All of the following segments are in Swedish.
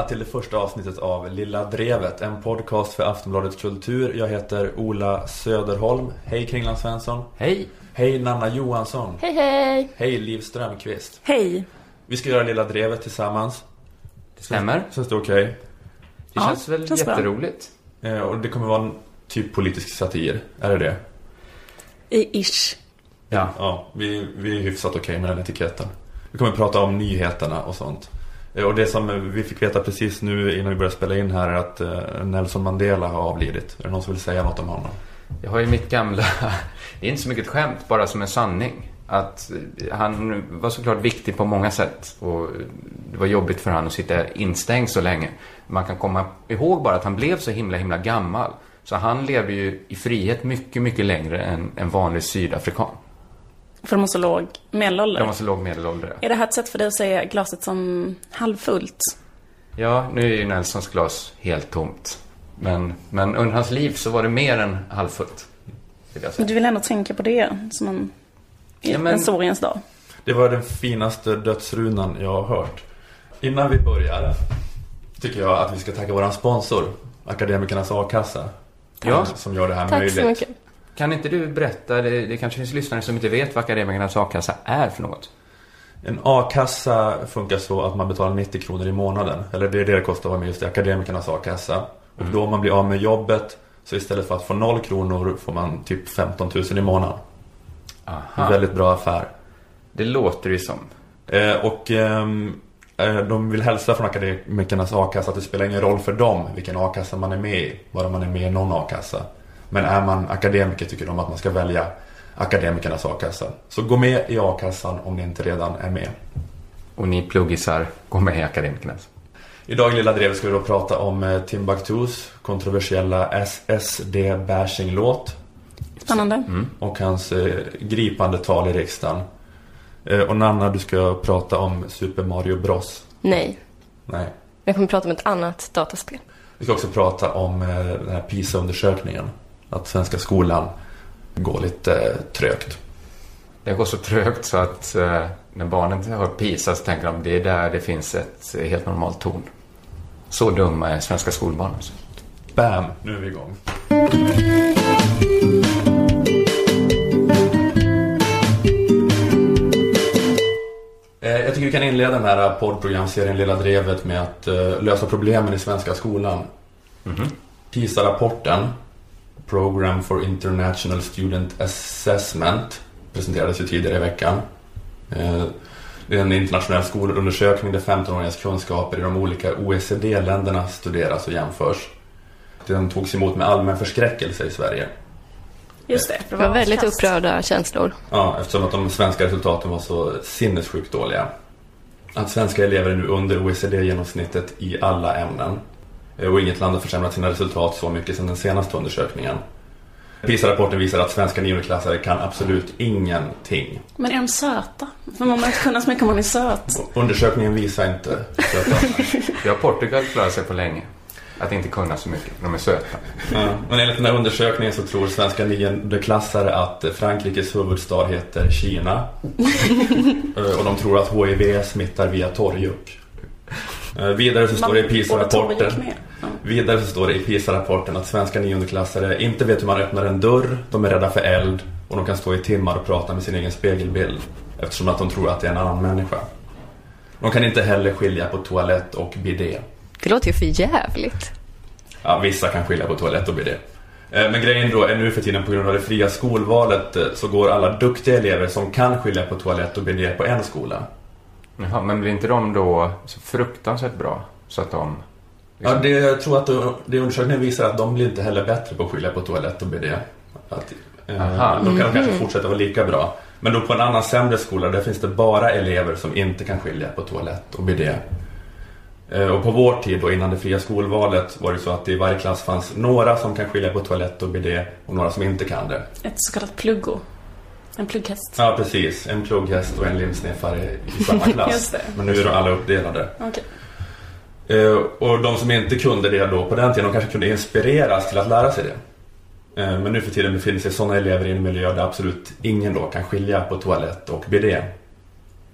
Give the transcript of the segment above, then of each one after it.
Välkomna till det första avsnittet av Lilla Drevet, en podcast för Aftonbladet Kultur. Jag heter Ola Söderholm. Hej Kringland Svensson. Hej. Hej Nanna Johansson. Hej hej! Hej Liv Strömqvist. Hej! Vi ska göra Lilla Drevet tillsammans. Det stämmer. Känns det okej? Det Ja, känns väl känns bra. jätteroligt. Eh, och det kommer vara en typ politisk satir. Är det det? I ish. Ja. Ja, vi, vi är hyfsat okej med den etiketten. Vi kommer prata om nyheterna och sånt. Eh, och det som vi fick veta precis nu innan vi började spela in här är att eh, Nelson Mandela har avlidit. Är det någon som vill säga något om honom? Jag har ju mitt gamla, det är inte så mycket ett skämt, bara som en sanning. Att eh, han var såklart viktig på många sätt. Och det var jobbigt för honom att sitta instängd så länge. Man kan komma ihåg bara att han blev så himla, himla gammal. Så han lever ju i frihet mycket, mycket längre än en vanlig sydafrikan. För de har så låg medelålder. De var så låg medelålder. Är det här ett sätt för dig att säga glaset som halvfullt? Ja, nu är ju Nelsons glas helt tomt. Men, men under hans liv så var det mer än halvfullt. Vill jag Men säga. du vill ändå tänka på det som en, Ja, men- en sorgens dag. Det var den finaste dödsrunan jag har hört. Innan vi börjar tycker jag att vi ska tacka våran sponsor, Akademikernas A-kassa. Ja. Som gör det här Tack möjligt. så mycket. Kan inte du berätta, det, det kanske finns lyssnare som inte vet vad Akademikernas a-kassa är för något? En A-kassa funkar så att man betalar 90 kronor i månaden. Eller det är det det kostar att vara med just i Akademikernas A-kassa. Och då om man blir av med jobbet så istället för att få 0 kronor får man typ 15 000 i månaden. En Aha. väldigt bra affär. Det låter ju som. Eh, och ehm, eh, de vill hälsa från Akademikernas A-kassa att det spelar ingen roll för dem vilken A-kassa man är med i. Bara man är med i någon A-kassa. Men är man akademiker tycker de att man ska välja Akademikernas A-kassa. Så gå med i A-kassan om ni inte redan är med. Och ni pluggisar, gå med i Akademikernas. Idag i Lilla Drevet ska vi då prata om eh, Timbuktus kontroversiella SSD-bashing-låt Spännande. och hans eh, gripande tal i riksdagen. Eh, och Nanna, du ska prata om Super Mario Bros. Nej, Nej. jag kommer prata om ett annat dataspel. Vi ska också prata om den här PISA-undersökningen. Att svenska skolan går lite eh, trögt. Det går så trögt så att eh, när barnen hör PISA så tänker de det är där det finns ett eh, helt normalt torn. Så dumma är svenska skolbarn. Alltså. Bam! Nu är vi igång. Jag tycker vi kan inleda den här poddprogramserien Lilla Drevet med att lösa problemen i svenska skolan. PISA-rapporten Program for International Student Assessment presenterades ju tidigare i veckan. Eh, Det är en internationell skolundersökning där 15-åringars kunskaper i de olika OECD-länderna studeras och jämförs. Den togs emot med allmän förskräckelse i Sverige. Just det. Det var väldigt kast. upprörda känslor. Ja, eftersom att de svenska resultaten var så sinnessjukt dåliga. Att svenska elever är nu under OECD-genomsnittet i alla ämnen. Eh, Och inget land har försämrat sina resultat så mycket sedan den senaste undersökningen. PISA-rapporten visar att svenska niondeklassare kan absolut ingenting. Men är de söta? För man måste kunna så mycket om man är söt. Undersökningen visar inte. Det har Portugal klarat sig på länge. Att inte kunna så mycket. De är söta. Ja, Men enligt den här undersökningen så tror svenska niondeklassare att Frankrikes huvudstad heter Kina. Eh, Och de tror att HIV smittar via torrjuck. Eh, Vidare så står det i PISA-rapporten. Ja. Vidare så står det i PISA-rapporten att svenska niondeklassare inte vet hur man öppnar en dörr, de är rädda för eld och de kan stå i timmar och prata med sin egen spegelbild eftersom att de tror att det är en annan människa. De kan inte heller skilja på toalett och bidé. Det låter ju för jävligt. Ja, vissa kan skilja på toalett och bidé. Eh, Men grejen då är nu för tiden på grund av det fria skolvalet eh, så går alla duktiga elever som kan skilja på toalett och bidé på en skola. Jaha, men blir inte de då så fruktansvärt bra? Så att de... Ja, det, jag tror att det, det undersökningen visar att de blir inte heller bättre på att skilja på toalett och bidé. Att, eh, Aha. Då kan de kanske fortsätta vara lika bra. Men då på en annan sämre skola där finns det bara elever som inte kan skilja på toalett och bidé. Eh, Och på vår tid då innan det fria skolvalet var det så att det i varje klass fanns några som kan skilja på toalett och bidé och några som inte kan det. Ett så kallat pluggo. En plugghäst. Ja, precis. En plugghäst och en limsneffare i samma klass. Men nu är de alla uppdelade. Okej. Eh, Och de som inte kunde det då på den tiden, de kanske kunde inspireras till att lära sig det. Eh, Men nu för tiden befinner sig sådana elever i en miljö där absolut ingen då kan skilja på toalett och bidé.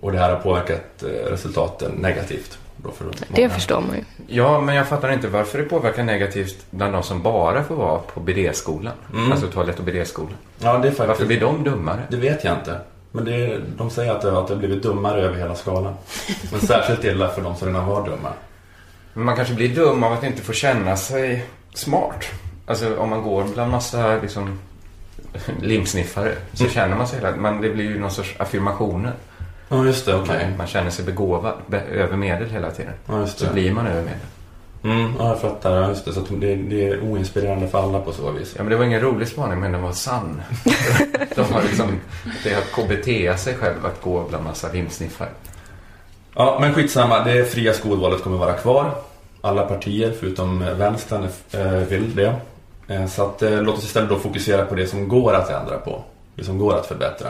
Och det här har påverkat eh, resultaten negativt. Då för Det många. förstår man ju. Ja, men jag fattar inte varför det påverkar negativt bland de som bara får vara på BD-skolan. Alltså toalett och BD-skolan. Ja, det är faktiskt... Varför blir de dummare? Det vet jag inte. Men det är, de säger att det, att det har blivit dummare över hela skalan. Men särskilt illa för de som redan var dumma. Men man kanske blir dum av att inte få känna sig smart. Alltså om man går bland massa liksom, limsniffare så Mm. känner man sig hela man, Det blir ju någon sorts affirmationer. Ja, just det. Okej. Man, man känner sig begåvad, be, över medel hela tiden. Ja, Så blir man över medel. Mm, ja, jag fattar. Ja, just det. Så att det, det är oinspirerande för alla på så vis. Ja, men det var ingen rolig spaning, men den var sann. De har liksom, det har KBT sig själv att gå bland massa limsniffare. Ja, men skitsamma. Det fria skolvalet kommer vara kvar. Alla partier förutom vänstern eh, vill det. Eh, Så att, eh, låt oss istället då fokusera på det som går att ändra på. Det som går att förbättra.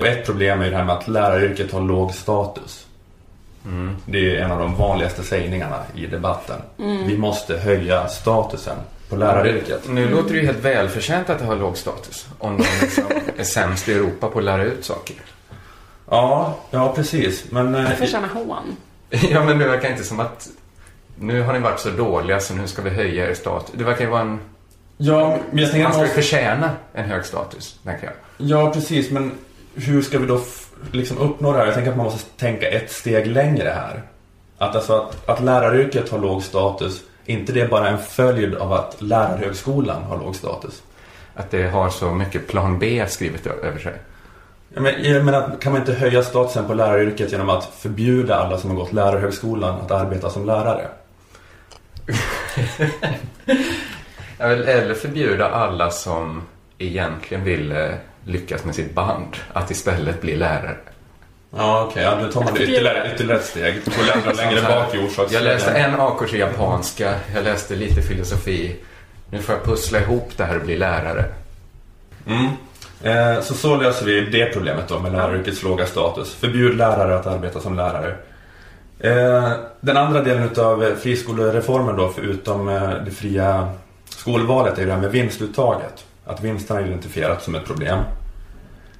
Och ett problem är ju det här med att läraryrket har låg status. Det är en av de vanligaste sägningarna i debatten. Vi måste höja statusen på läraryrket. Nu låter det ju helt välförtjänt att det har låg status. Om de liksom är sämst i Europa på att lära ut saker. Ja, ja precis. Men eh, Det förtjänar hån. Ja, men det verkar inte som att nu har ni varit så dåliga så nu ska vi höja er status. Det verkar ju vara en... ja, men jag tänker Man ska ju att- förtjäna en hög status, tänker jag. Ja, precis. Men hur ska vi då liksom uppnå det här? Jag tänker att man måste tänka ett steg längre här. Att, alltså att, att läraryrket har låg status, inte det bara en följd av att lärarhögskolan har låg status? Att det har så mycket plan B skrivet över sig. Jag menar, jag menar, kan man inte höja statusen på läraryrket genom att förbjuda alla som har gått lärarhögskolan att arbeta som lärare? Eller förbjuda alla som egentligen vill lyckas med sitt band att istället bli lärare. Ja, okej. Ja, nu tar man det ytterligare, ytterligare ett steg. Går längre, längre bak i orsakskedjan. Jag läste en A-kurs i japanska, jag läste lite filosofi. Nu får jag pussla ihop det här och bli lärare. Mm. Eh, så så löser vi det problemet då med läraryrkets låga status. Förbjud lärare att arbeta som lärare. Eh, den andra delen utav friskolereformen då, förutom eh, det fria skolvalet, är det här med vinstuttaget. Att vinsten har identifierats som ett problem.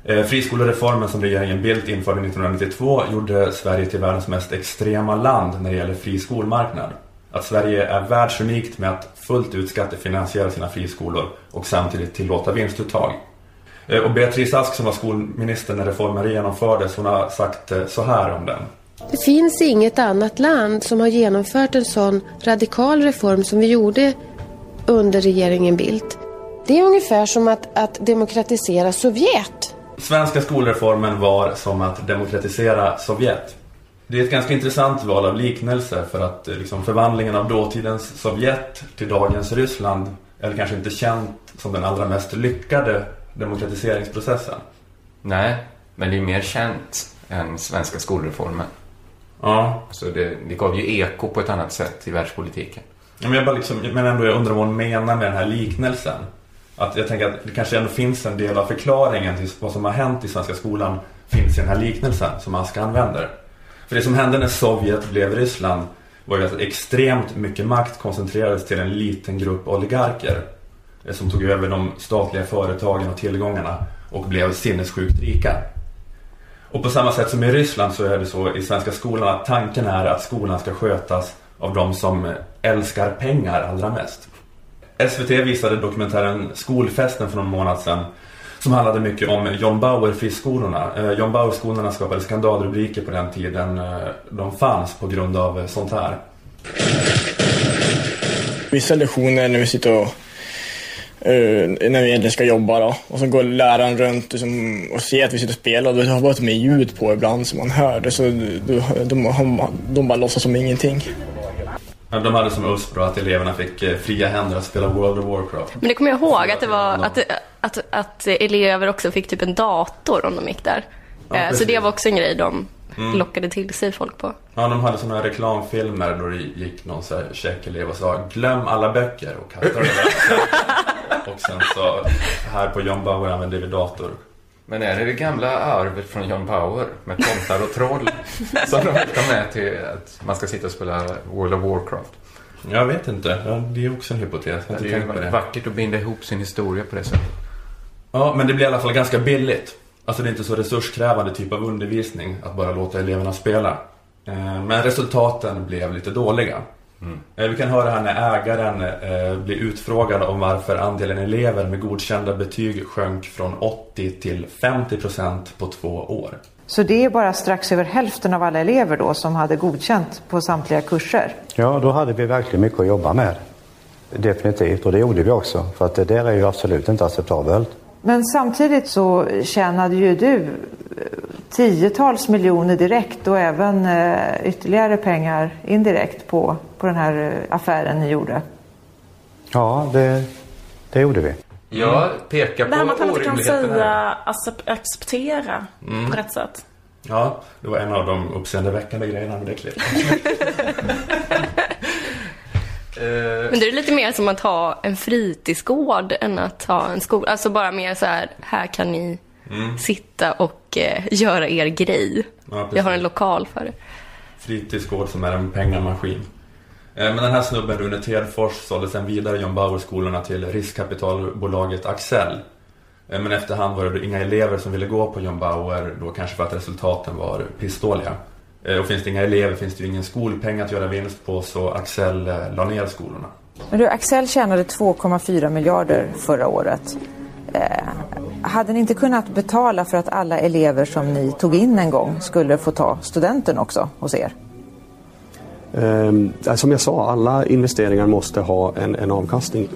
Eh, friskolereformen som regeringen Bildt införde 1992 gjorde Sverige till världens mest extrema land när det gäller fri skolmarknad. Att Sverige är världsunikt med att fullt ut skattefinansiera sina friskolor och samtidigt tillåta vinstuttag. Eh, och Beatrice Ask som var skolminister när reformen genomfördes, hon har sagt eh, så här om den. Det finns inget annat land som har genomfört en sån radikal reform som vi gjorde under regeringen Bildt. Det är ungefär som att, att demokratisera Sovjet. Svenska skolreformen var som att demokratisera Sovjet. Det är ett ganska intressant val av liknelse för att eh, liksom, förvandlingen av dåtidens Sovjet till dagens Ryssland är kanske inte känt som den allra mest lyckade demokratiseringsprocessen. Nej, men det är mer känt än svenska skolreformen. Ja, Så det, det gav ju eko på ett annat sätt i världspolitiken. men jag, bara liksom, men ändå jag undrar vad hon menar med den här liknelsen. Att jag tänker att det kanske ändå finns en del av förklaringen till vad som har hänt i svenska skolan finns i den här liknelsen som Ask använder. För det som hände när Sovjet blev Ryssland var ju att extremt mycket makt koncentrerades till en liten grupp oligarker eh, som tog över de statliga företagen och tillgångarna och blev sinnessjukt rika. Och på samma sätt som i Ryssland så är det så i svenska skolan att tanken är att skolan ska skötas av de som älskar pengar allra mest. SVT visade dokumentären Skolfesten för någon månad sedan som handlade mycket om John Bauer-friskolorna. Eh, John Bauer-skolorna skapade skandalrubriker på den tiden eh, de fanns på grund av eh, sånt här. Vissa lektioner när vi sitter och Uh, när vi egentligen ska jobba då. Och så går läraren runt och, och ser att vi sitter och spelar och har bara med ljud på ibland som man hör det. Så de, de, de, de bara låtsas som ingenting. De hade som USP att eleverna fick eh, fria händer att spela World of Warcraft. Men det kommer jag ihåg att det var att, att, att elever också fick typ en dator om de gick där. Ja, Eh, så det var också en grej de lockade till sig folk på. Ja, de hade här reklamfilmer då det gick någon så här käck elev och sa glöm alla böcker och kastade över Och sen så här på John Bauer använde vi dator. Men är det det gamla arvet från John Bauer med tomtar och troll som de vill ta med till att man ska sitta och spela World of Warcraft? Jag vet inte, ja, det är också en hypotes. Jag Det är vackert att binda ihop sin historia på det sättet. Ja, men det blir i alla fall ganska billigt. Alltså det är inte så resurskrävande typ av undervisning att bara låta eleverna spela. Eh, Men resultaten blev lite dåliga. Eh, Vi kan höra här när ägaren eh, blir utfrågad om varför andelen elever med godkända betyg sjönk från 80 till 50 procent på två år. Så det är bara strax över hälften av alla elever då som hade godkänt på samtliga kurser. Ja, då hade vi verkligen mycket att jobba med. Definitivt, och det gjorde vi också. För att det där är ju absolut inte acceptabelt. Men samtidigt så tjänade ju du tiotals miljoner direkt och även eh, ytterligare pengar indirekt på, på den här eh, affären ni gjorde. Ja, det, det gjorde vi. Jag pekar på Det här med att han inte kan säga acceptera på rätt sätt. Ja, det var en av de uppseendeväckande grejerna med det klippet. Men det är lite mer som att ha en fritidsgård än att ha en skola. Alltså bara mer så här, här kan ni sitta och eh, göra er grej. Ja. Jag har en lokal för det. fritidsgård som är en pengamaskin. Eh, Men den här snubben, Rune Tedfors, sålde sen vidare John Bauer-skolorna till riskkapitalbolaget Axel. Eh, Men efterhand var det inga elever som ville gå på John Bauer, då kanske för att resultaten var pissdåliga. Eh, Och finns det inga elever finns det ju ingen skolpeng att göra vinst på, så Axel la ner skolorna. Men du, Axel tjänade 2,4 miljarder förra året. Eh, hade ni inte kunnat betala för att alla elever som ni tog in en gång skulle få ta studenten också hos er? Ehm, som jag sa, alla investeringar måste ha en, en avkastning.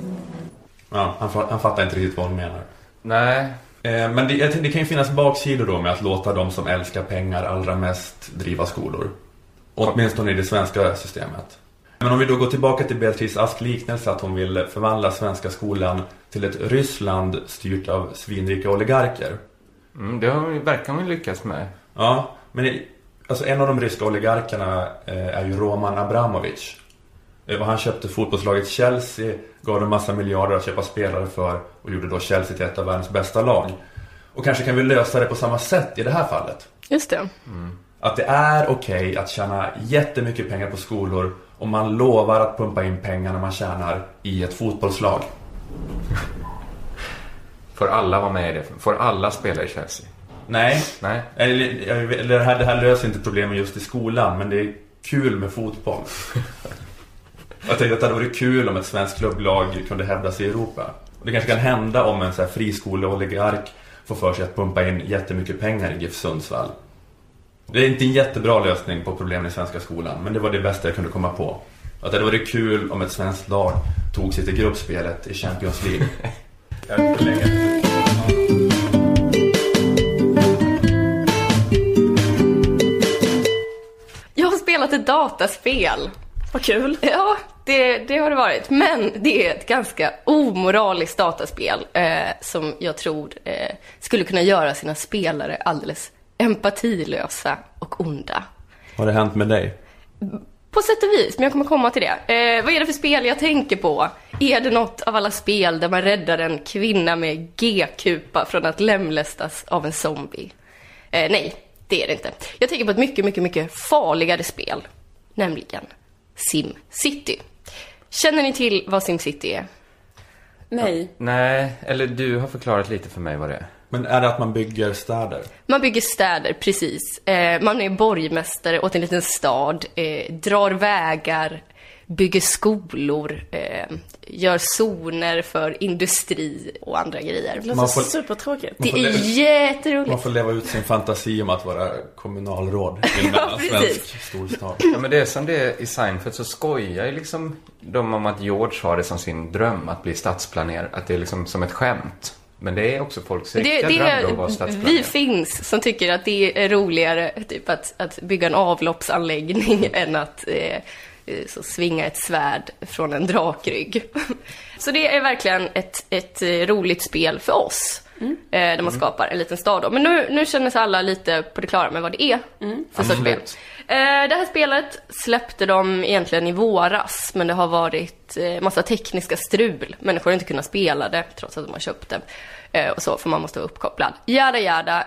Ja, han, han fattar inte riktigt vad hon menar. Nej, Eh, Men det, jag tänkte, det kan ju finnas baksidor då med att låta de som älskar pengar allra mest driva skolor. Åtminstone i det svenska systemet. Men om vi då går tillbaka till Beatrice Ask liknelse att hon vill förvandla svenska skolan till ett Ryssland styrt av svinrika oligarker. mm, det har, verkar hon lyckas med. Ja, men alltså en av de ryska oligarkerna eh, är ju Roman Abramovich. Eh, och han köpte fotbollslaget Chelsea, gav dem massa miljarder att köpa spelare för och gjorde då Chelsea till ett av världens bästa lag. Och kanske kan vi lösa det på samma sätt i det här fallet. Just det. Att det är okej att tjäna jättemycket pengar på skolor om man lovar att pumpa in pengarna man tjänar i ett fotbollslag. Får alla vara med i det? Får alla spela i Chelsea? Nej, Nej. eller, eller det, här, det här löser inte problemen just i skolan, men det är kul med fotboll. Jag tänkte att det varit kul om ett svenskt klubblag kunde hävda sig i Europa. Och det kanske kan hända om en så här friskoleoligark får för sig att pumpa in jättemycket pengar i GIF Sundsvall. Det är inte en jättebra lösning på problemen i svenska skolan, men det var det bästa jag kunde komma på. Att det hade varit kul om ett svenskt lag tog sig till gruppspelet i Champions League. Jag vet inte hur länge. Jag har spelat ett dataspel. Vad kul. Ja, det, det har det varit. Men det är ett ganska omoraliskt dataspel eh, som jag tror eh, skulle kunna göra sina spelare alldeles empatilösa och onda. Har det hänt med dig? På sätt och vis, men jag kommer komma till det. Eh, vad är det för spel jag tänker på? Är det något av alla spel där man räddar en kvinna med G-kupa från att lemlästas av en zombie? Eh, nej, det är det inte. Jag tänker på ett mycket, mycket, mycket farligare spel. Nämligen SimCity. Känner ni till vad SimCity är? Nej. Nej, eller du har förklarat lite för mig vad det är. Men är det att man bygger städer? Man bygger städer, precis. Eh, man är borgmästare åt en liten stad, eh, drar vägar, bygger skolor, eh, gör zoner för industri och andra grejer. Det låter Man får- supertråkigt. Det är jätteroligt. Man får leva ut sin fantasi om att vara kommunalråd i en Ja, mellansvensk storstad. Ja, men det är som det är i Seinfeld så skojar ju liksom de om att George har det som sin dröm att bli stadsplanerare. Att det är liksom som ett skämt. Men det är också folks Det, riktiga det dröm då att vara stadsplanerare. vi finns som tycker att det är roligare typ att, att bygga en avloppsanläggning än att eh, eh, så svinga ett svärd från en drakrygg. Så det är verkligen ett, ett eh, roligt spel för oss. Eh, där man skapar en liten stad då. Men nu, nu känner sig alla lite på det klara med vad det är för sorts spel. Eh, det här spelet släppte de egentligen i våras, men det har varit eh, massa tekniska strul. Människor har inte kunnat spela det, trots att de har köpt det. Eh, och så, för man måste vara uppkopplad. Jada jada.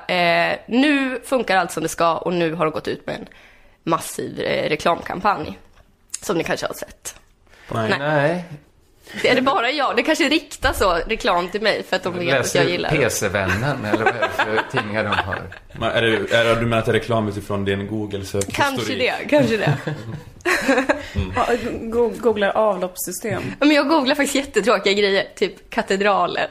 Nu funkar allt som det ska och nu har de gått ut med en massiv reklamkampanj. Som ni kanske har sett. Nej. Nej. Är det bara jag? Det kanske riktar så reklam till mig för att de vet att jag Läser gillar det. PC-vännen eller vad är det för tidningar de har? Men är det, är det, du menar att det är reklam utifrån din Google-sökhistorik? Kanske det, kanske det. Ja, go- Googlar avloppssystem. Ja, Men jag googlar faktiskt jättetråkiga grejer, typ katedraler.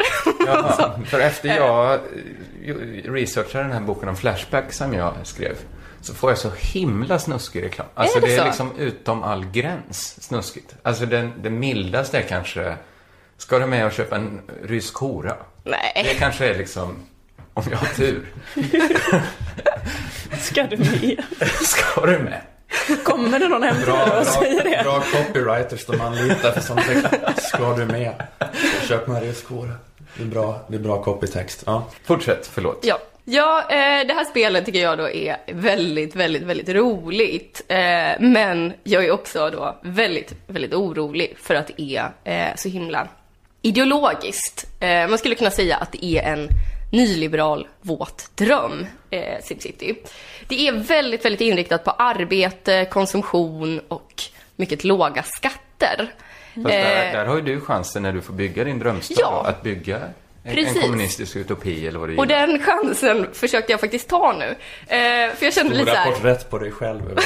Jaha, för efter jag eh, researchade den här boken om Flashback som jag skrev så får jag så himla snuskig reklam. Alltså Är det det är så? liksom utom all gräns snuskigt. Alltså den, det mildaste är kanske, ska du med och köpa en rysk hora? Det Nej. kanske är liksom, om jag har tur, Ska du med? ska du med? Kommer det någon hem till dig och säger det? bra copywriters de anlitar för sånt reklam. Ska du med? Köp med ryskora. Det är bra, det är bra copytext. Ja. Fortsätt, förlåt. Ja. Ja, eh, det här spelet tycker jag då är väldigt, väldigt, väldigt roligt. Eh, men jag är också då väldigt, väldigt orolig för att det är eh, så himla ideologiskt. Man skulle kunna säga att det är en nyliberal våt dröm, eh, SimCity. Det är väldigt, väldigt inriktat på arbete, konsumtion och mycket låga skatter. Fast där, där har ju du chansen när du får bygga din drömstad Ja. att bygga en, en Precis. kommunistisk utopi eller vad det Och gillar. den chansen försökte jag faktiskt ta nu. Eh, för jag kände lite så Stora här, porträtt på dig själv.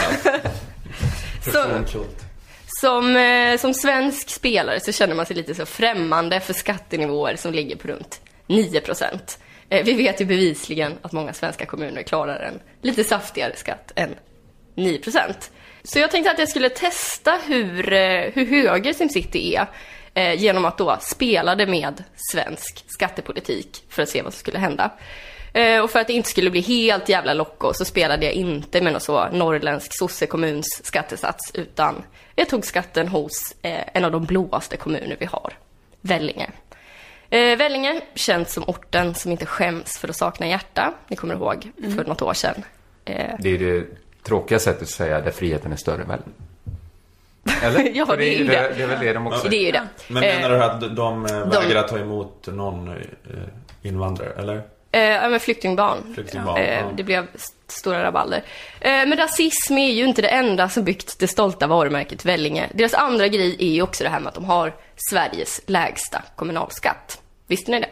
Personkult. som, eh, som svensk spelare så känner man sig lite så främmande för skattenivåer som ligger på runt 9 procent. Eh, vi vet ju bevisligen att många svenska kommuner klarar en lite saftigare skatt än 9 procent. Så jag tänkte att jag skulle testa hur, eh, hur höger SimCity är eh, genom att då spela det med svensk skattepolitik för att se vad som skulle hända. Eh, och för att det inte skulle bli helt jävla locko så spelade jag inte med någon så norrländsk sossekommuns skattesats utan jag tog skatten hos eh, en av de blåaste kommuner vi har, Vellinge. Eh, Vellinge, känt som orten som inte skäms för att sakna hjärta. Ni kommer ihåg för något år sedan. Eh, Det är det tråkiga sättet att säga där friheten är större väl? Eller? Ja, det är ju det. det. Det är väl det de också det är ju det. Men Eh, menar du att de eh, vägrar ta emot någon eh, invandrare, eller? Eh, ja, men flyktingbarn. Flyktingbarn, eh, ja. Det blev st- stora rabalder. Eh, men rasism är ju inte det enda som byggt det stolta varumärket Vellinge. Deras andra grej är ju också det här med att de har Sveriges lägsta kommunalskatt. Visste ni det?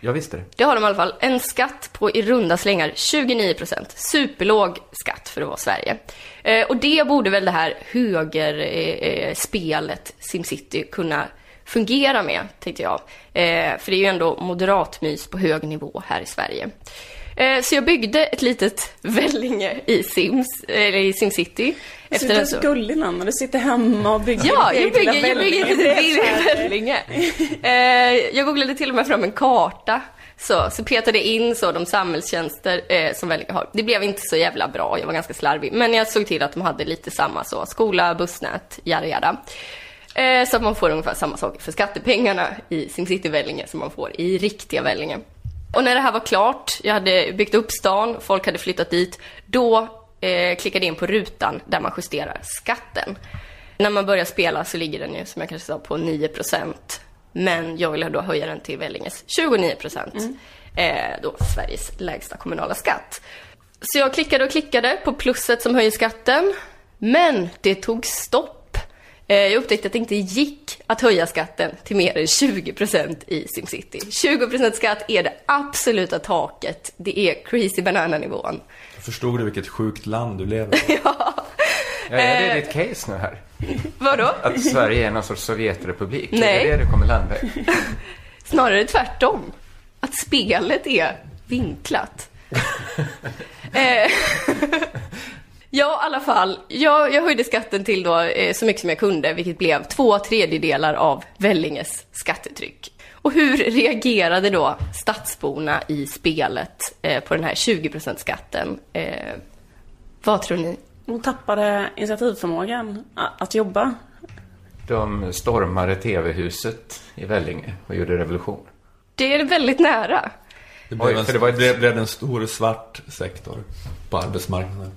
Jag visste det. Det har de i alla fall. En skatt på i runda slängar 29 procent. Superlåg skatt för att vara Sverige. Eh, och det borde väl det här högerspelet eh, eh SimCity kunna fungera med, tänkte jag. Eh, för det är ju ändå moderatmys på hög nivå här i Sverige. Eh, så jag byggde ett litet Vellinge i Sims, eller i SimCity. Efter är en så så... gullig när du sitter hemma och bygger Ja, jag bygger, jag bygger ett litet Det är så Vellinge. Eh, jag googlade till och med fram en karta. Så, så petade jag in så de samhällstjänster eh, som Vellinge har. Det blev inte så jävla bra, jag var ganska slarvig. Men jag såg till att de hade lite samma så, skola, bussnät, jada jada. Eh, så att man får ungefär samma saker för skattepengarna i SimCity Vellinge som man får i riktiga Vellinge. Och när det här var klart, jag hade byggt upp stan, folk hade flyttat dit, då eh, klickade in på rutan där man justerar skatten. När man börjar spela så ligger den ju, som jag kanske sa, på 9%. Men jag ville då höja den till Vellinges 29%. Eh, då Sveriges lägsta kommunala skatt. Så jag klickade och klickade på plusset som höjer skatten. Men det tog stopp. Eh, Jag upptäckte att det inte gick att höja skatten till mer än 20% i SimCity. 20% skatt är det absoluta taket. Det är crazy banana-nivån. Förstod du vilket sjukt land du lever i? Ja, är det Eh. ditt case nu här? Vadå? Att Sverige är någon sorts Sovjetrepublik? Nej. Är det det du kommer landa i? Snarare tvärtom. Att spelet är vinklat. ja, i alla fall. Jag, jag höjde skatten till då eh, så mycket som jag kunde, vilket blev två tredjedelar av Vellinges skattetryck. Och hur reagerade då stadsborna i spelet eh, på den här 20% skatten? Eh, vad tror ni? Hon tappade initiativförmågan att jobba. De stormade TV-huset i Vellinge och gjorde revolution. Det är väldigt nära. Det blev, Oj, en, det var ett- det blev en stor svart sektor på arbetsmarknaden.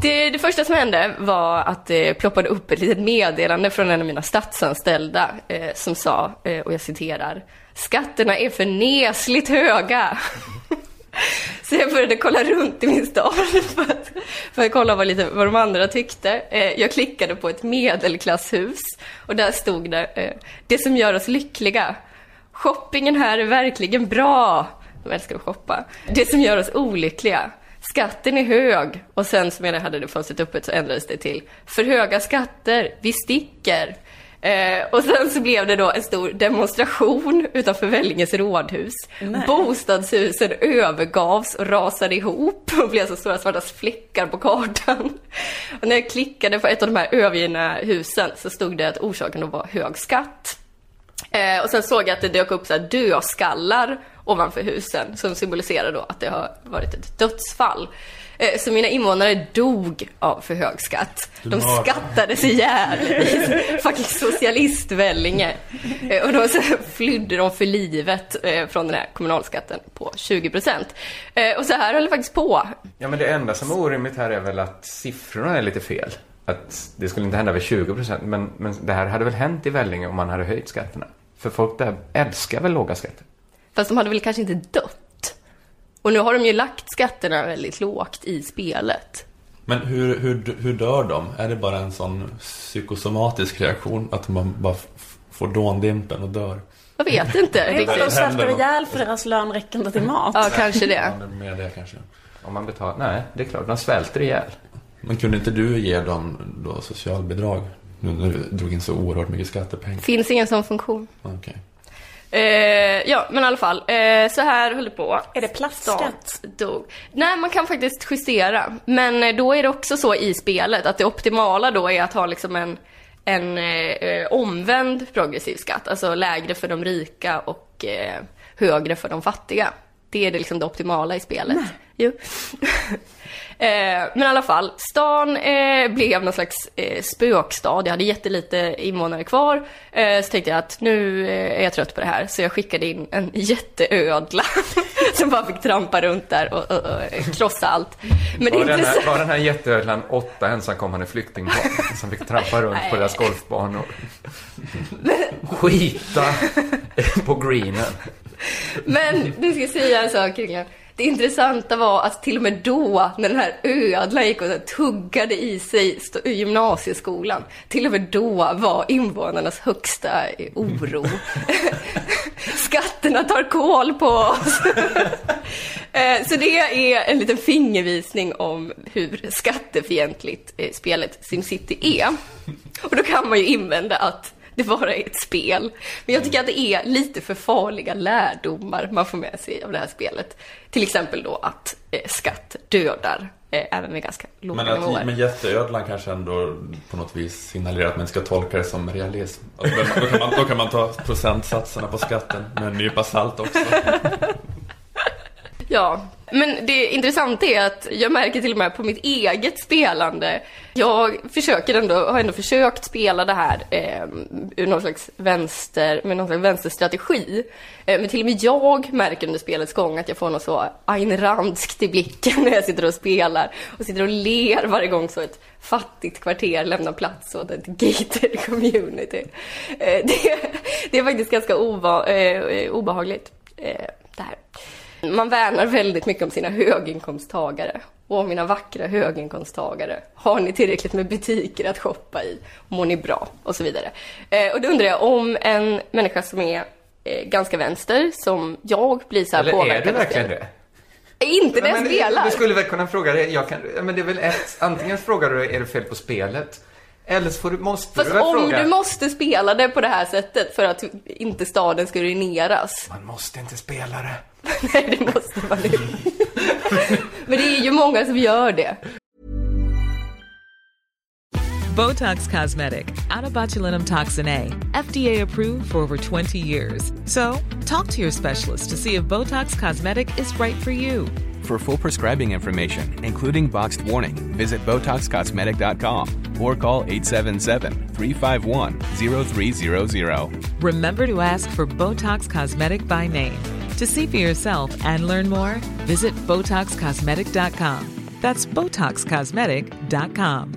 Det, det första som hände var att det ploppade upp ett litet meddelande från en av mina statsanställda eh, som sa, eh, och jag citerar, skatterna är för nesligt höga. Så jag började kolla runt i min stad för att, för att kolla vad, lite, vad de andra tyckte. Eh, jag klickade på ett medelklasshus och där stod det eh, Det som gör oss lyckliga. Shoppingen här är verkligen bra. De älskar att shoppa. Det som gör oss olyckliga. Skatten är hög. Och sen som jag hade det fönstret öppet så ändrades det till För höga skatter, vi sticker. Eh, och sen så blev det då en stor demonstration utanför Vellinges rådhus. Nej. Bostadshusen övergavs och rasade ihop och blev så stora svarta fläckar på kartan. Och när jag klickade på ett av de här övergivna husen så stod det att orsaken då var hög skatt. Eh, och sen såg jag att det dök upp så här dödskallar ovanför husen som symboliserar då att det har varit ett dödsfall. Eh, så mina invånare dog av för hög skatt. De skattades ihjäl i fucking socialistvällinge. Eh, och då så flydde de för livet eh, från den här kommunalskatten på 20 procent. Och så här höll det faktiskt på. Ja, men det enda som är orimligt här är väl att siffrorna är lite fel. Att det skulle inte hända vid 20 procent, men, men det här hade väl hänt i Vellinge om man hade höjt skatterna? För folk där älskar väl låga skatter? Fast de hade väl kanske inte dött. Och nu har de ju lagt skatterna väldigt lågt i spelet. Men hur, hur, hur dör de? Är det bara en sån psykosomatisk reaktion? Att man bara får dåndimpen och dör? Jag vet inte Det är för att de riktigt. svälter ihjäl för deras lön räcker inte till mat. Ja, kanske det. Ja, det är mer det kanske. Om man betalar? Nej, det är klart. De svälter ihjäl. Men kunde inte du ge dem då socialbidrag? Nu när du drog in så oerhört mycket skattepengar. Finns ingen sån funktion. Okej. Eh, ja, men i alla fall. Eh, så här höll det på. Är det plastskatt? Stat dog. Nej, man kan faktiskt justera. Men eh, då är det också så i spelet att det optimala då är att ha liksom en, en eh, omvänd progressiv skatt. Alltså lägre för de rika och eh, högre för de fattiga. Det är det, liksom det optimala i spelet. Jo. Eh, men i alla fall, stan eh, blev någon slags eh, spökstad. Jag hade jättelite invånare kvar. Eh, så tänkte jag att nu är jag trött på det här. Så jag skickade in en jätteödla som bara fick trampa runt där och, och, och krossa allt. Men det Var den, här, var den här jätteödlan åtta ensamkommande flyktingbarn som fick trampa runt på deras golfbanor? Skita på greenen. Men nu ska jag säga en sak kring det. Intressanta var att till och med då, när den här ödlan gick och tuggade i sig st- gymnasieskolan, till och med då var invånarnas högsta oro. Skatterna tar koll på oss. Eh, Så det är en liten fingervisning om hur skattefientligt eh, spelet SimCity är. Och då kan man ju invända att det bara är ett spel. Men jag tycker att det är lite för farliga lärdomar man får med sig av det här spelet. Till exempel då att eh, skatt dödar, eh, även med ganska låga Men, nivåer. att, men jätteödlan kanske ändå på något vis signalerar att man ska tolka det som realism. Alltså, då, kan man, då kan man ta procentsatserna på skatten med en nypa salt också. Ja, men det intressanta är att jag märker till och med på mitt eget spelande. Jag försöker ändå, har ändå försökt spela det här eh, ur någon slags vänster, med någon slags vänsterstrategi. Eh, men till och med jag märker under spelets gång att jag får något så Ayn Randskt i blicken när jag sitter och spelar. Och sitter och ler varje gång så ett fattigt kvarter lämnar plats åt ett gated community. Eh, det, det är faktiskt ganska eh, eh, obehagligt, eh, det här. Man värnar väldigt mycket om sina höginkomsttagare. Och om mina vackra höginkomsttagare. Har ni tillräckligt med butiker att shoppa i? Mår ni bra? Och så vidare. Eh, och då undrar jag om en människa som är eh, ganska vänster, som jag, blir så här Eller är påverkad det av verkligen spel. det? Inte när jag spelar. Du skulle väl kunna fråga det. Jag kan, men det är väl ett, antingen frågar du är det fel på spelet? Eller så får du, måste Fast du väl om fråga. du måste spela det på det här sättet för att inte staden ska ruineras. Man måste inte spela det. Nej, det måste man inte. Men det är ju många som gör det. Botox Cosmetic, botulinum toxin A, FDA approved for over 20 years. So, talk to your specialist to see if Botox Cosmetic is right for you. For full prescribing information, including boxed warning, visit BotoxCosmetic.com or call 877-351-0300. Remember to ask for Botox Cosmetic by name. To see for yourself and learn more, visit BotoxCosmetic.com. That's BotoxCosmetic.com.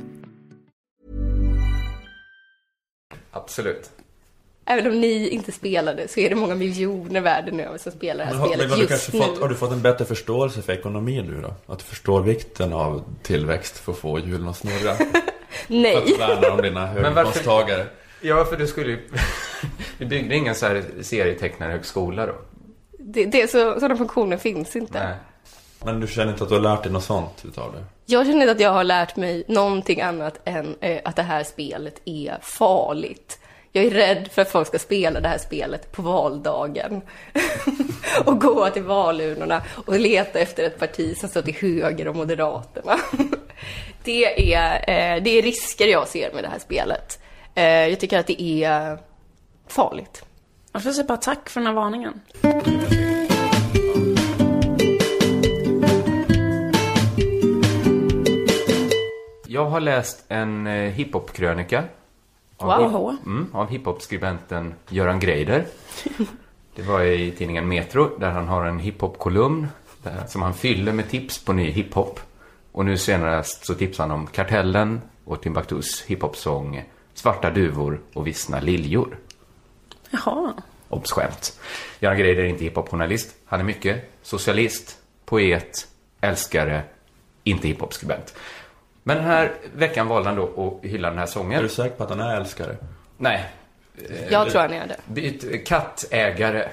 Absolut. Även om ni inte spelade så är det många miljoner världen över som spelar det här Men har, spelet men har, du just kanske nu. fått, har du fått en bättre förståelse för ekonomi nu då? Att du förstår vikten av tillväxt för att få hjulen att snurra? För Nej. att värna om dina höginkomsttagare? Ja, för du skulle ju... Vi byggde ingen så här serietecknarhögskola då. Det, det, så, sådana funktioner finns inte. Nej. Men du känner inte att du har lärt dig något sånt utav det? Jag känner inte att jag har lärt mig någonting annat än eh, att det här spelet är farligt. Jag är rädd för att folk ska spela det här spelet på valdagen. och gå till valurnorna och leta efter ett parti som står till höger om Moderaterna. det, är, eh, det är risker jag ser med det här spelet. Eh, jag tycker att det är farligt. Jag får säga bara tack för den här varningen. Jag har läst en eh, hiphop-krönika. Av, Wow. Mm, av hiphop-skribenten Göran Greider. Det var i tidningen Metro, där han har en hiphop-kolumn som han fyller med tips på ny hiphop. Och nu senast så tipsar han om Kartellen och Timbuktus hiphop-sång Svarta duvor och vissna liljor. Jaha. Obs skämt. Göran Greider är inte hiphop-journalist. Han är mycket socialist, poet, älskare, inte hiphop-skribent. Men den här veckan valde han då att hylla den här sången. Är du säker på att han är älskare? Nej. Jag tror han är det. Byt, kattägare.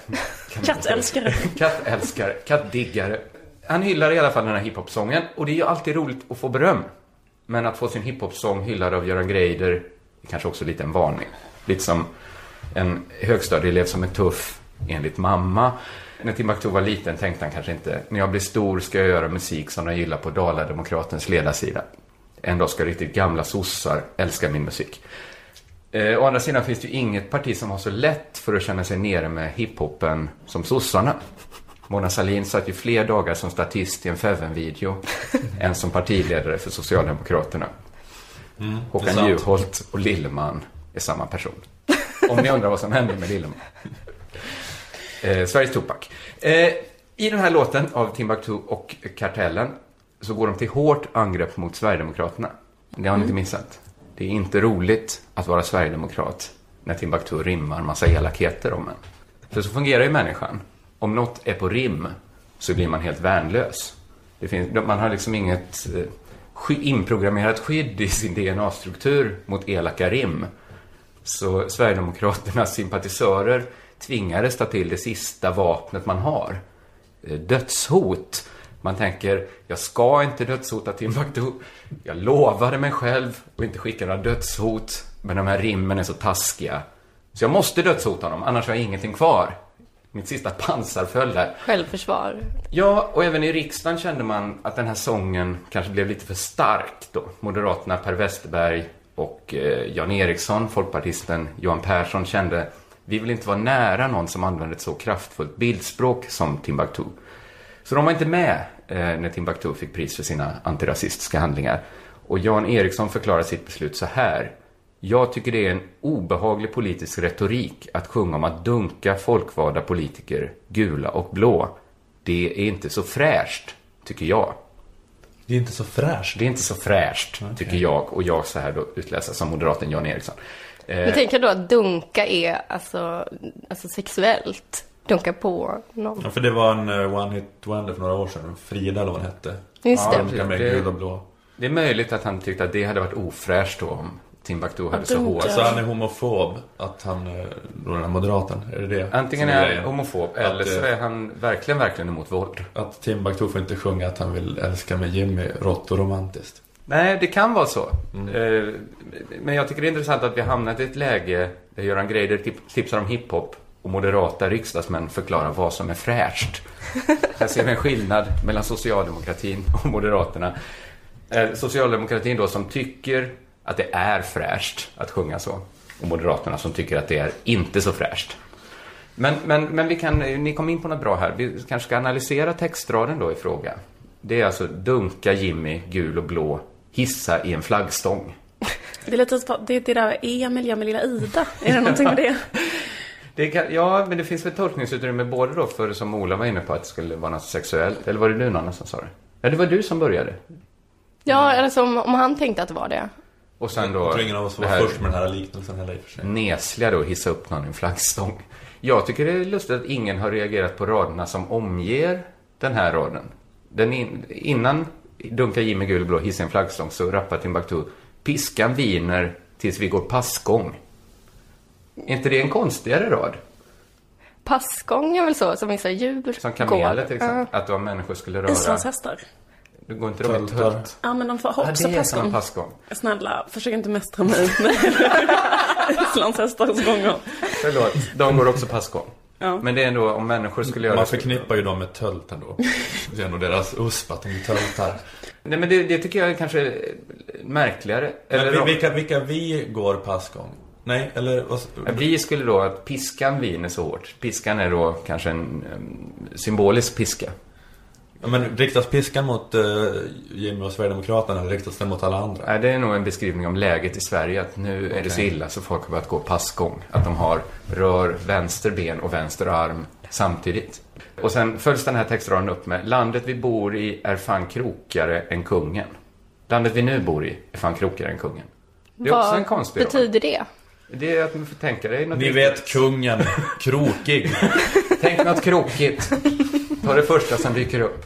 Kattälskare. Kattälskare. Kattdiggare. Han hyllar i alla fall den här hiphop-sången. Och det är ju alltid roligt att få beröm. Men att få sin hiphop-sång hyllad av Göran Greider är kanske också lite en varning. Lite som en högstadieelev som är tuff enligt mamma. När Timbuktu var liten tänkte han kanske inte, när jag blir stor ska jag göra musik som de gillar på Dala-Demokratens ledarsida. En dag ska riktigt gamla sossar älska min musik. Eh, å andra sidan finns det ju inget parti som har så lätt för att känna sig nere med hiphopen som sossarna. Mona Sahlin satt ju fler dagar som statist i en Feven-video än som partiledare för Socialdemokraterna. Mm, Håkan. Juholt och Lilleman är samma person. Om ni undrar vad som hände med Lilleman. Eh, Sveriges Tupac. Eh, I den här låten av Timbuktu och Kartellen så går de till hårt angrepp mot Sverigedemokraterna. Det har ni inte missat. Det är inte roligt att vara Sverigedemokrat när Timbuktu rimmar massa elakheter om en. För så fungerar ju människan. Om något är på rim så blir man helt värnlös. Det finns, man har liksom inget eh, inprogrammerat skydd i sin DNA-struktur mot elaka rim. Så Sverigedemokraternas sympatisörer tvingades ta till det sista vapnet man har. Eh, Dödshot. Man tänker, jag ska inte dödshota Timbuktu. Jag lovade mig själv att inte skicka några dödshot. Men de här rimmen är så taskiga. Så jag måste dödshota honom, annars har jag ingenting kvar. Mitt sista pansar föll där. Självförsvar. Ja, och även i riksdagen kände man att den här sången kanske blev lite för stark då. Moderaterna Per Westerberg och eh, Jan Eriksson, folkpartisten Johan Persson kände vi vill inte vara nära någon som använder ett så kraftfullt bildspråk som Timbuktu. Så de var inte med eh, när Timbuktu fick pris för sina antirasistiska handlingar. Och Jan Eriksson förklarar sitt beslut så här. Jag tycker det är en obehaglig politisk retorik att sjunga om att dunka folkvalda politiker gula och blå. Det är inte så fräscht, tycker jag. Det är inte så fräscht. Det är inte så fräscht, tycker jag. Och jag så här då utläser som moderaten Jan Eriksson. Eh, Men tänker då att dunka är alltså, alltså sexuellt? Dunka på någon? Ja, för det var en uh, one hit wonder för några år sedan. Frida eller vad hon hette. Just det. Dunka med Det- gul och blå. Det är möjligt att han tyckte att det hade varit ofräscht då om Timbuktu hade så hårt. Så han är homofob, att han, eh, då den här moderaten, är det det? Antingen är han homofob eller Att, så eh, är han verkligen, verkligen emot våld. Att Timbuktu får inte sjunga att han vill älska med Jimmy rått och romantiskt. Nej, det kan vara så. Eh, Men jag tycker det är intressant att vi har hamnat i ett läge där Göran Greider tip- tipsar om hiphop och moderata riksdagsmän förklarar vad som är fräscht. Här ser vi en skillnad mellan socialdemokratin och moderaterna. Socialdemokratin då som tycker att det är fräscht att sjunga så. Och moderaterna som tycker att det är inte så fräscht. Men, men, men vi kan, ni kom in på något bra här. Vi kanske ska analysera textraden då i fråga. Det är alltså dunka Jimmy, gul och blå, hissa i en flaggstång. Det är lite det, det där Emil gör med lilla Ida. Är det någonting med det? Det kan, ja, men det finns väl tolkningsutrymme både då för, som Ola var inne på, att det skulle vara något sexuellt. Eller var det du, Nanna, som sa det? Ja, det var du som började. Ja, eller som om han tänkte att det var det. Och sen då... Jag tror ingen av oss var först med den här liknelsen heller i och för sig. Nesliga då, hissa upp någon i en flaggstång. Jag tycker det är lustigt att ingen har reagerat på raderna som omger den här raden. Den in, innan Dunka Jimmy gul och blå, hissa en flaggstång, så rappar Timbuktu Piskan viner tills vi går passgång. Är inte det en konstigare rad? Passgång är väl så, som vissa djur Som kameler går. till exempel. Att då människor skulle röra... Islandshästar. Det går inte de i tölt? Ja, men de får är samma passgång. passgång. Snälla, försök inte mästra mig islandshästars gånger. Förlåt, de går också passgång. Ja. Men det är ändå om människor skulle göra Man förknippar ju dem med tölt ändå. Det är nog deras USP att de är töltar. Nej men det, det tycker jag är kanske märkligare. Eller Men vi- vilka, vilka vi går passgång? Nej, eller vad... Vi skulle då att piskan viner så hårt. Piskan är då kanske en em, symbolisk piska. Ja, men riktas piskan mot uh, Jimmy och Sverigedemokraterna eller riktas den mot alla andra? Nej, det är nog en beskrivning om läget i Sverige. Att nu är det så illa så folk har börjat gå passgång. Att de har rör vänster ben och vänster arm samtidigt. Och sen följs den här textraden upp med Landet vi bor i är fan krokigare än kungen. Landet vi nu bor i är fan krokigare än kungen. Det är också en konstig rad. betyder det? Det är att man får tänka dig något Ni riktigt- vet kungen, krokig. Tänk något krokigt. Ta det första som dyker upp.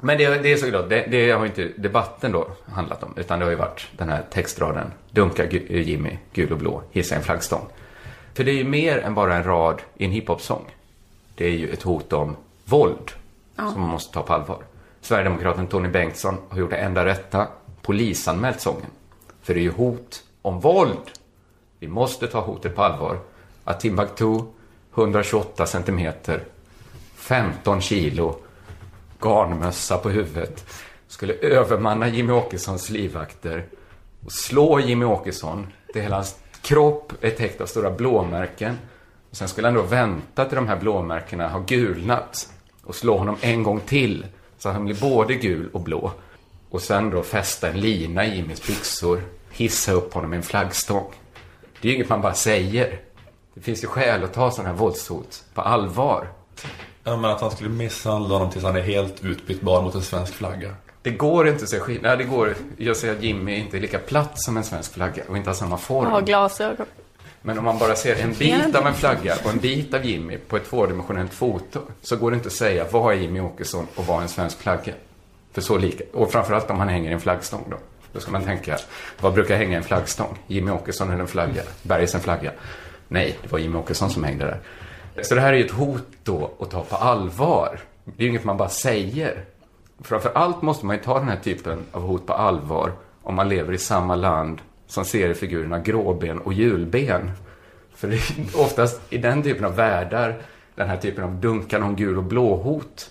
Men det, det är såklart, det, det har inte debatten då handlat om. Utan det har ju varit den här textraden. Dunka Gu- Jimmy, gul och blå, hissa en flaggstång. För det är ju mer än bara en rad i en hiphopsång. Det är ju ett hot om våld. Som man måste ta på allvar. Sverigedemokraten Tony Bengtsson har gjort det enda rätta. Polisanmält sången. För det är ju hot om våld. Vi måste ta hotet på allvar. Att Timbuktu, 128 centimeter, 15 kilo, garnmössa på huvudet, skulle övermanna Jimmy Åkessons livvakter och slå Jimmy Åkesson till hela hans kropp är täckt av stora blåmärken. Och sen skulle han då vänta till de här blåmärkena har gulnat och slå honom en gång till så att han blir både gul och blå. Och sen då fästa en lina i Jimmys byxor, hissa upp honom i en flaggstång. Det är ju inget man bara säger. Det finns ju skäl att ta sådana här våldshot på allvar. Ja, men att han skulle misshandla honom tills han är helt utbytbar mot en svensk flagga. Det går inte att se skillnad. Nej, det går. Jag säger att Jimmy inte är lika platt som en svensk flagga och inte har samma form. Jag har glasögon. Men om man bara ser en bit av en flagga och en bit av Jimmy på ett tvådimensionellt foto så går det inte att säga vad är Jimmy Åkesson och vad är en svensk flagga. För så lika. Och framförallt om han hänger i en flaggstång då. Då ska man tänka, vad brukar hänga i en flaggstång? Jimmy Åkesson eller en flagga? Bergs en flagga? Nej, det var Jimmy Åkesson som hängde där. Så det här är ju ett hot då att ta på allvar. Det är ju inget man bara säger. Framför allt måste man ju ta den här typen av hot på allvar om man lever i samma land som seriefigurerna Gråben och Julben. För det är oftast i den typen av världar, den här typen av dunkan om gul och blå-hot.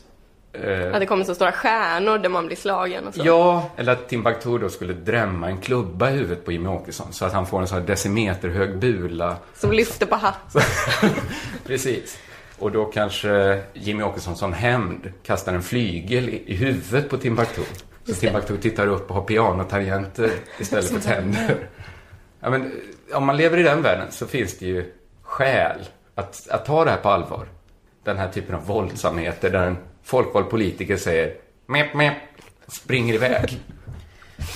Eh, Att det kommer så stora stjärnor där man blir slagen och så. Ja, eller att Timbuktu då skulle drämma en klubba i huvudet på Jimmy Åkesson så att han får en sån här decimeterhög bula. Som lyfter på hatten. Precis. Och då kanske Jimmy Åkesson som hämnd kastar en flygel i, i huvudet på Timbuktu. Så Timbuktu tittar upp och har pianotangenter istället för tänder. Ja, men, om man lever i den världen så finns det ju skäl att, att ta det här på allvar. Den här typen av våldsamheter där en folkvald politiker säger mep, mep, springer iväg.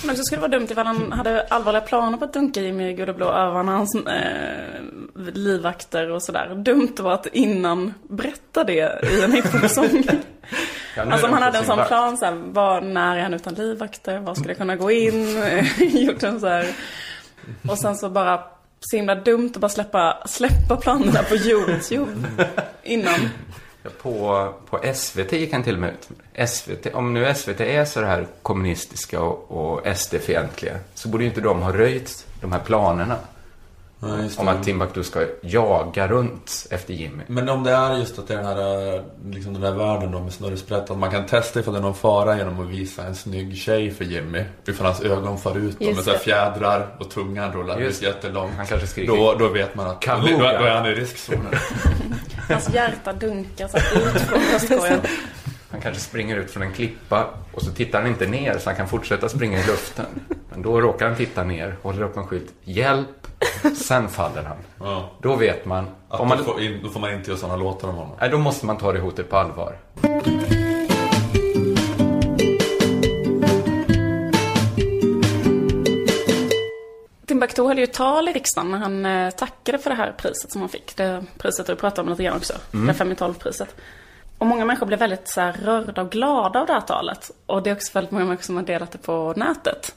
Men också skulle det vara dumt ifall han hade allvarliga planer på att dunka Jimmy gul och blå över hans eh, livvakter och sådär. Dumt var att innan berätta det i en hiphopsång. Ja, alltså om han de hade en sån vakt. plan såhär, var, när är han utan livvakter? Var skulle jag kunna gå in? Gjort en så här. Och sen så bara så himla dumt att bara släppa, släppa planerna på YouTube innan. På, på SVT gick han till och med ut. SVT, om nu SVT är så här kommunistiska och, och SD-fientliga så borde ju inte de ha röjt de här planerna. Ja, det. om att Timbuktu ska jaga runt efter Jimmy. Men om det är just att det är den här, eh, liksom den där världen då med snurresprätt, att man kan testa ifall det är någon fara genom att visa en snygg tjej för Jimmy. Ifall hans ögon far ut med så här det. fjädrar och tungan rullar Just ut jättelångt. Han kanske skriker Då, då vet man att då, då, då är han i riskzonen. Hans hjärta dunkar så här ut från bröstkorgen. Han kanske springer ut från en klippa och så tittar han inte ner så han kan fortsätta springa i luften. Men då råkar han titta ner, håller upp en skylt. Hjälp! Sen faller han. Ja. Då vet man. Att Om man då, får in, då får man inte göra sådana låtar om honom. nej, då måste man ta det hotet på allvar. Timbuktu höll ju tal i riksdagen när han eh, tackade för det här priset som han fick. Det priset du pratade om lite grann också. Mm. Det 5 i 12-priset. Och många människor blev väldigt så här, rörda och glada av det här talet. Och det är också väldigt många människor som har delat det på nätet.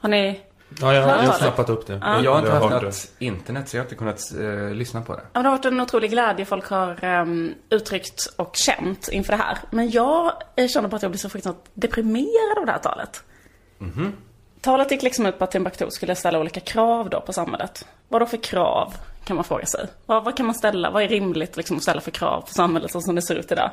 Har ni Ja, jag, har snappat upp det. Ja. Jag har inte haft hört något internet så jag har inte kunnat eh, lyssna på det. Ja, det har varit en otrolig glädje folk har um, uttryckt och känt inför det här. Men jag känner bara att jag blir så fruktansvärt deprimerad av det här talet. Talet gick liksom ut på att Timbuktu skulle ställa olika krav då på samhället. Vad då för krav, kan man fråga sig. Vad, vad kan man ställa, vad är rimligt liksom att ställa för krav på samhället så som det ser ut idag?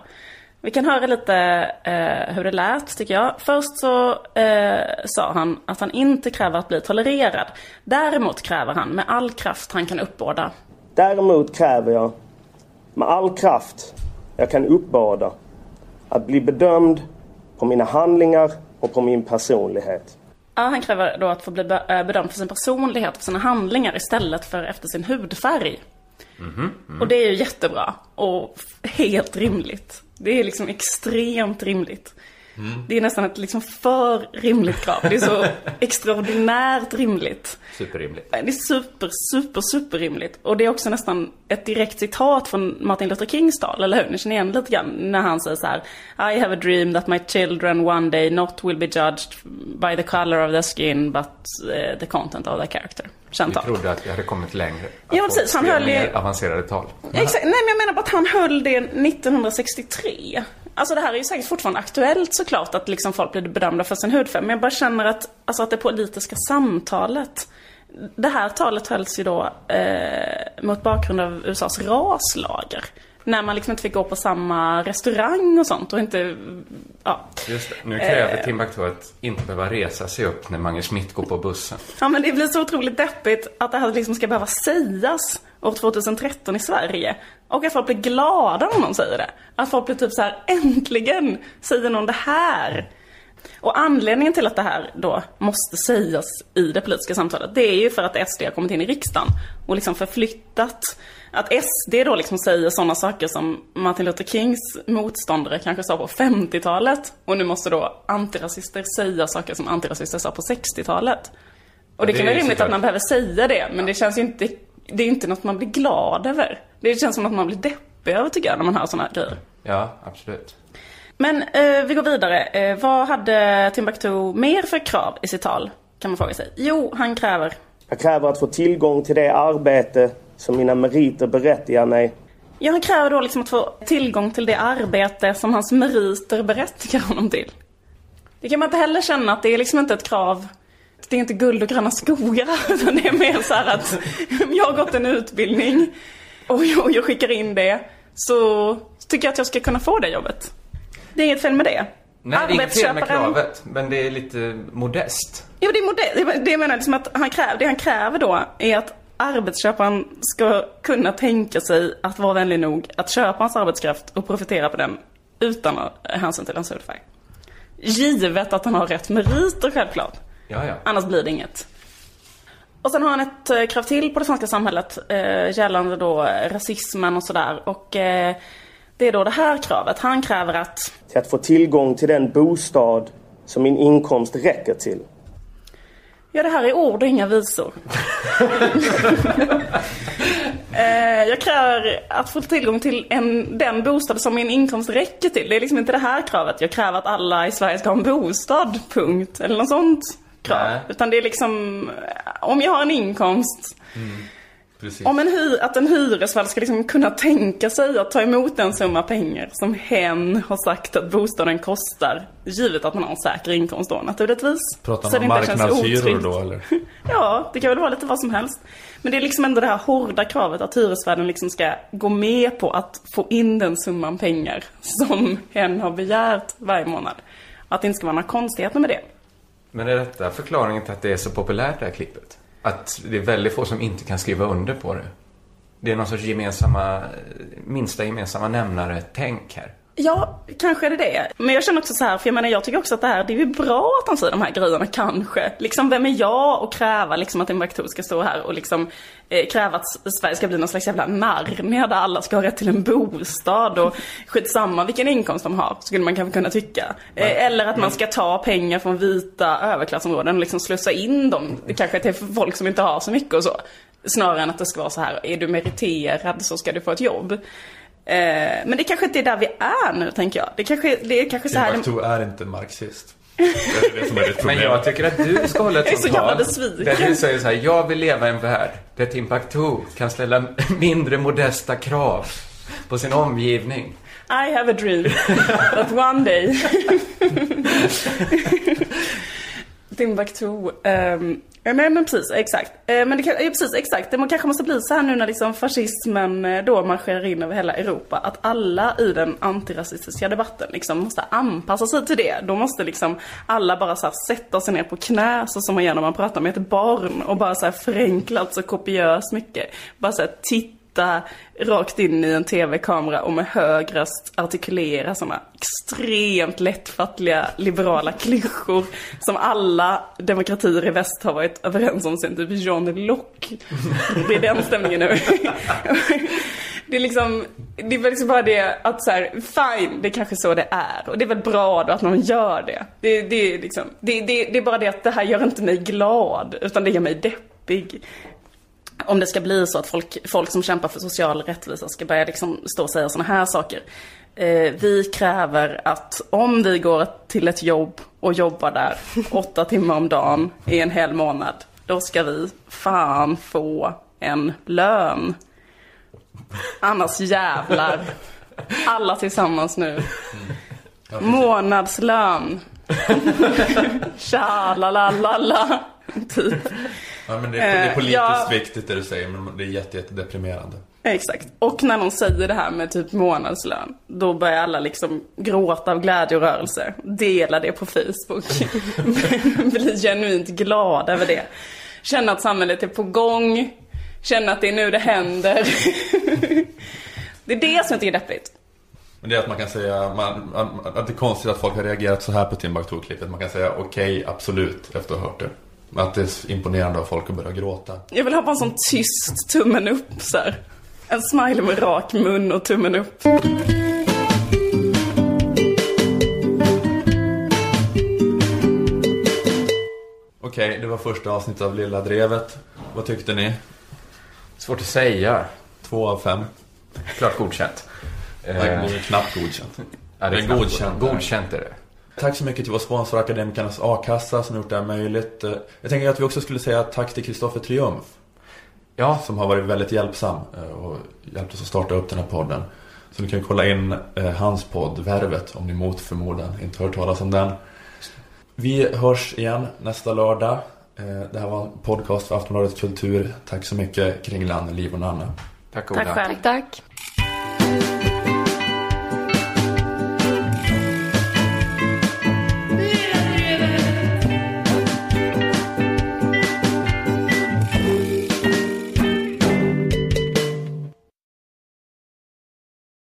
Vi kan höra lite eh, hur det lät, tycker jag. Först så eh, sa han att han inte kräver att bli tolererad. Däremot kräver han med all kraft han kan uppbåda Däremot kräver jag med all kraft jag kan uppbåda att bli bedömd på mina handlingar och på min personlighet. Ja, han kräver då att få bli eh, bedömd för sin personlighet och sina handlingar istället för efter sin hudfärg. Och det är ju jättebra och helt rimligt. Det är liksom extremt rimligt. Det är nästan ett liksom för rimligt krav. Det är så extraordinärt rimligt. Superrimligt. Det är super, super, super rimligt. Och det är också nästan ett direkt citat från Martin Luther Kings tal, eller hur? Ni känner igen lite grann när han säger så här. I have a dream that my children one day not will be judged by the color of their skin but eh, the content of their character. Känt Vi tal. trodde att vi hade kommit längre. Att Ja, precis. Han höll ju- avancerade tal. Exakt. Nej, men jag menar bara att han höll det 1963. Alltså det här är ju säkert fortfarande aktuellt såklart att liksom folk blir bedömda för sin hudfärg. Men jag bara känner att, alltså att det politiska samtalet det här talet hölls ju då eh, mot bakgrund av USAs raslager. När man liksom inte fick gå på samma restaurang och sånt och inte, ja. Just det. Nu kräver Eh. Timbuktu att inte behöva resa sig upp när Mange Schmidt går på bussen. Ja men det blir så otroligt deppigt att det här liksom ska behöva sägas år 2013 i Sverige. Och att folk blir glada om någon säger det. Att folk blir typ så här: äntligen säger någon det här. Och anledningen till att det här då måste sägas i det politiska samtalet, det är ju för att SD har kommit in i riksdagen och liksom förflyttat. Att SD då liksom säger sådana saker som Martin Luther Kings motståndare kanske sa på 50-talet. Och nu måste då antirasister säga saker som antirasister sa på 60-talet. Och det det kan vara ju rimligt att man behöver säga det, men det känns ju inte, det är inte något man blir glad över. Det känns som att man blir deppig över tycker jag, när man hör sådana grejer. Ja, absolut. Men eh, vi går vidare. Eh, vad hade Timbuktu mer för krav i sitt tal? Kan man fråga sig. Jo, han kräver. Jag kräver att få tillgång till det arbete som mina meriter berättigar mig. Ja, han kräver då liksom att få tillgång till det arbete som hans meriter berättigar honom till. Det kan man inte heller känna att det är liksom inte ett krav. Det är inte guld och gröna skogar, utan det är mer så här att jag har gått en utbildning och jag, skickar in det så tycker jag att jag ska kunna få det jobbet. Det är inget fel med det. Nej, det är inget fel med kravet, men det är lite modest. Jo, det är modell. Det jag menar liksom att han kräver, det han kräver då är att arbetsköparen ska kunna tänka sig att vara vänlig nog att köpa hans arbetskraft och profitera på den utan hänsyn till hans hudfärg. Givet att han har rätt meriter självklart. Ja, ja. Annars blir det inget. Och sen har han ett eh, krav till på det svenska samhället eh, gällande då rasismen och sådär. Och eh, det är då det här kravet. Han kräver att Till att få tillgång till den bostad som min inkomst räcker till. Ja, det här är ord och inga visor. Eh, jag kräver att få tillgång till en, den bostad som min inkomst räcker till. Det är liksom inte det här kravet. Jag kräver att alla i Sverige ska ha en bostad, punkt. Eller något sånt krav. Nej. Utan det är liksom, om jag har en inkomst. Precis. Om en hy- att en hyresvärd ska liksom kunna tänka sig att ta emot den summa pengar som hen har sagt att bostaden kostar. Givet att man har en säker inkomst då naturligtvis. Pratar man marknadshyror då eller? Ja, det kan väl vara lite vad som helst. Men det är liksom ändå det här hårda kravet att hyresvärden liksom ska gå med på att få in den summan pengar som hen har begärt varje månad. Att det inte ska vara några konstigheter med det. Men är detta förklaringen till att det är så populärt det här klippet? Att det är väldigt få som inte kan skriva under på det? Det är någon sorts gemensamma, minsta gemensamma nämnare-tänk här. Ja, kanske är det det. Men jag känner också så här, för jag menar jag tycker också att det här, det är ju bra att han säger de här grejerna kanske. Liksom vem är jag att kräva liksom att Timbuktu ska stå här och liksom eh, kräva att Sverige ska bli någon slags jävla Narnia där alla ska ha rätt till en bostad och skitsamma vilken inkomst de har, skulle man kanske kunna tycka. Eh, eller att man ska ta pengar från vita överklassområden och liksom slussa in dem, kanske till folk som inte har så mycket och så. Snarare än att det ska vara så här, är du meriterad så ska du få ett jobb. Eh, men det kanske inte är där vi är nu, tänker jag. Det kanske, det är kanske så här... Timbuktu är inte marxist. Det är det som är ditt problem. Men jag tycker att du ska hålla ett så sånt tal. Där du säger så här, jag vill leva i en värld där Timbuktu kan ställa mindre modesta krav på sin omgivning. I have a dream that one day Timbuktu, um, Eh, men, men precis, exakt. Eh, men det kan, ja, precis, exakt. Det kanske måste bli så här nu när liksom fascismen eh, då marscherar in över hela Europa. Att alla i den antirasistiska debatten liksom måste anpassa sig till det. Då måste liksom alla bara så här sätta sig ner på knä så som man gör när man pratar med ett barn. Och bara så här förenklat så alltså kopiöst mycket. Bara så här titta Titta rakt in i en tv-kamera och med hög röst artikulera sådana extremt lättfattliga liberala klyschor som alla demokratier i väst har varit överens om sen typ John Locke. Det är den stämningen nu. Det är liksom, det är väl liksom bara det att så här, fine, det är kanske så det är. Och det är väl bra då att någon gör det. Det, det, är liksom, det, det, det är bara det att det här gör inte mig glad, utan det gör mig deppig. Om det ska bli så att folk, folk som kämpar för social rättvisa ska börja liksom stå och säga såna här saker. Eh, vi kräver att om vi går till ett jobb och jobbar där åtta timmar om dagen i en hel månad, då ska vi fan få en lön. Annars jävlar. Alla tillsammans nu. Månadslön. Tja, la la la la. Typ. Ja, men det, är, det är Eh, politiskt ja. viktigt det du säger, men det är jätte, jätte deprimerande. Exakt. Och när någon säger det här med typ månadslön, då börjar alla liksom gråta av glädje och rörelse. Dela det på Facebook. Bli genuint glad över det. Känna att samhället är på gång. Känna att det är nu det händer. det är det som jag tycker är deppigt. Men det är att man kan säga, man, att det är konstigt att folk har reagerat så här på Timbuktu-klippet. Man kan säga okej, absolut, efter att ha hört det. Att det är imponerande av folk att börja gråta. Jag vill ha bara en sån tyst tummen upp så här. En smiley med rak mun och tummen upp. Okej, det var första avsnittet av Lilla Drevet. Vad tyckte ni? Svårt att säga. Två av fem. Klart godkänt. Det är knappt godkänt. Ja, det är Men knappt godkänt. Godkänt är det. Tack så mycket till vår sponsor Akademikernas A-kassa som har gjort det här möjligt. Eh, Jag tänker att vi också skulle säga tack till Kristoffer Triumf. Ja. Som har varit väldigt hjälpsam eh, och hjälpt oss att starta upp den här podden. Så ni kan kolla in eh, hans podd Värvet om ni mot förmodan inte har hört talas om den. Vi hörs igen nästa lördag. Det här var en podcast för Aftonbladet Kultur. Tack så mycket Kringlan, Liv och Nanna. Tack Tack själv. Tack, tack.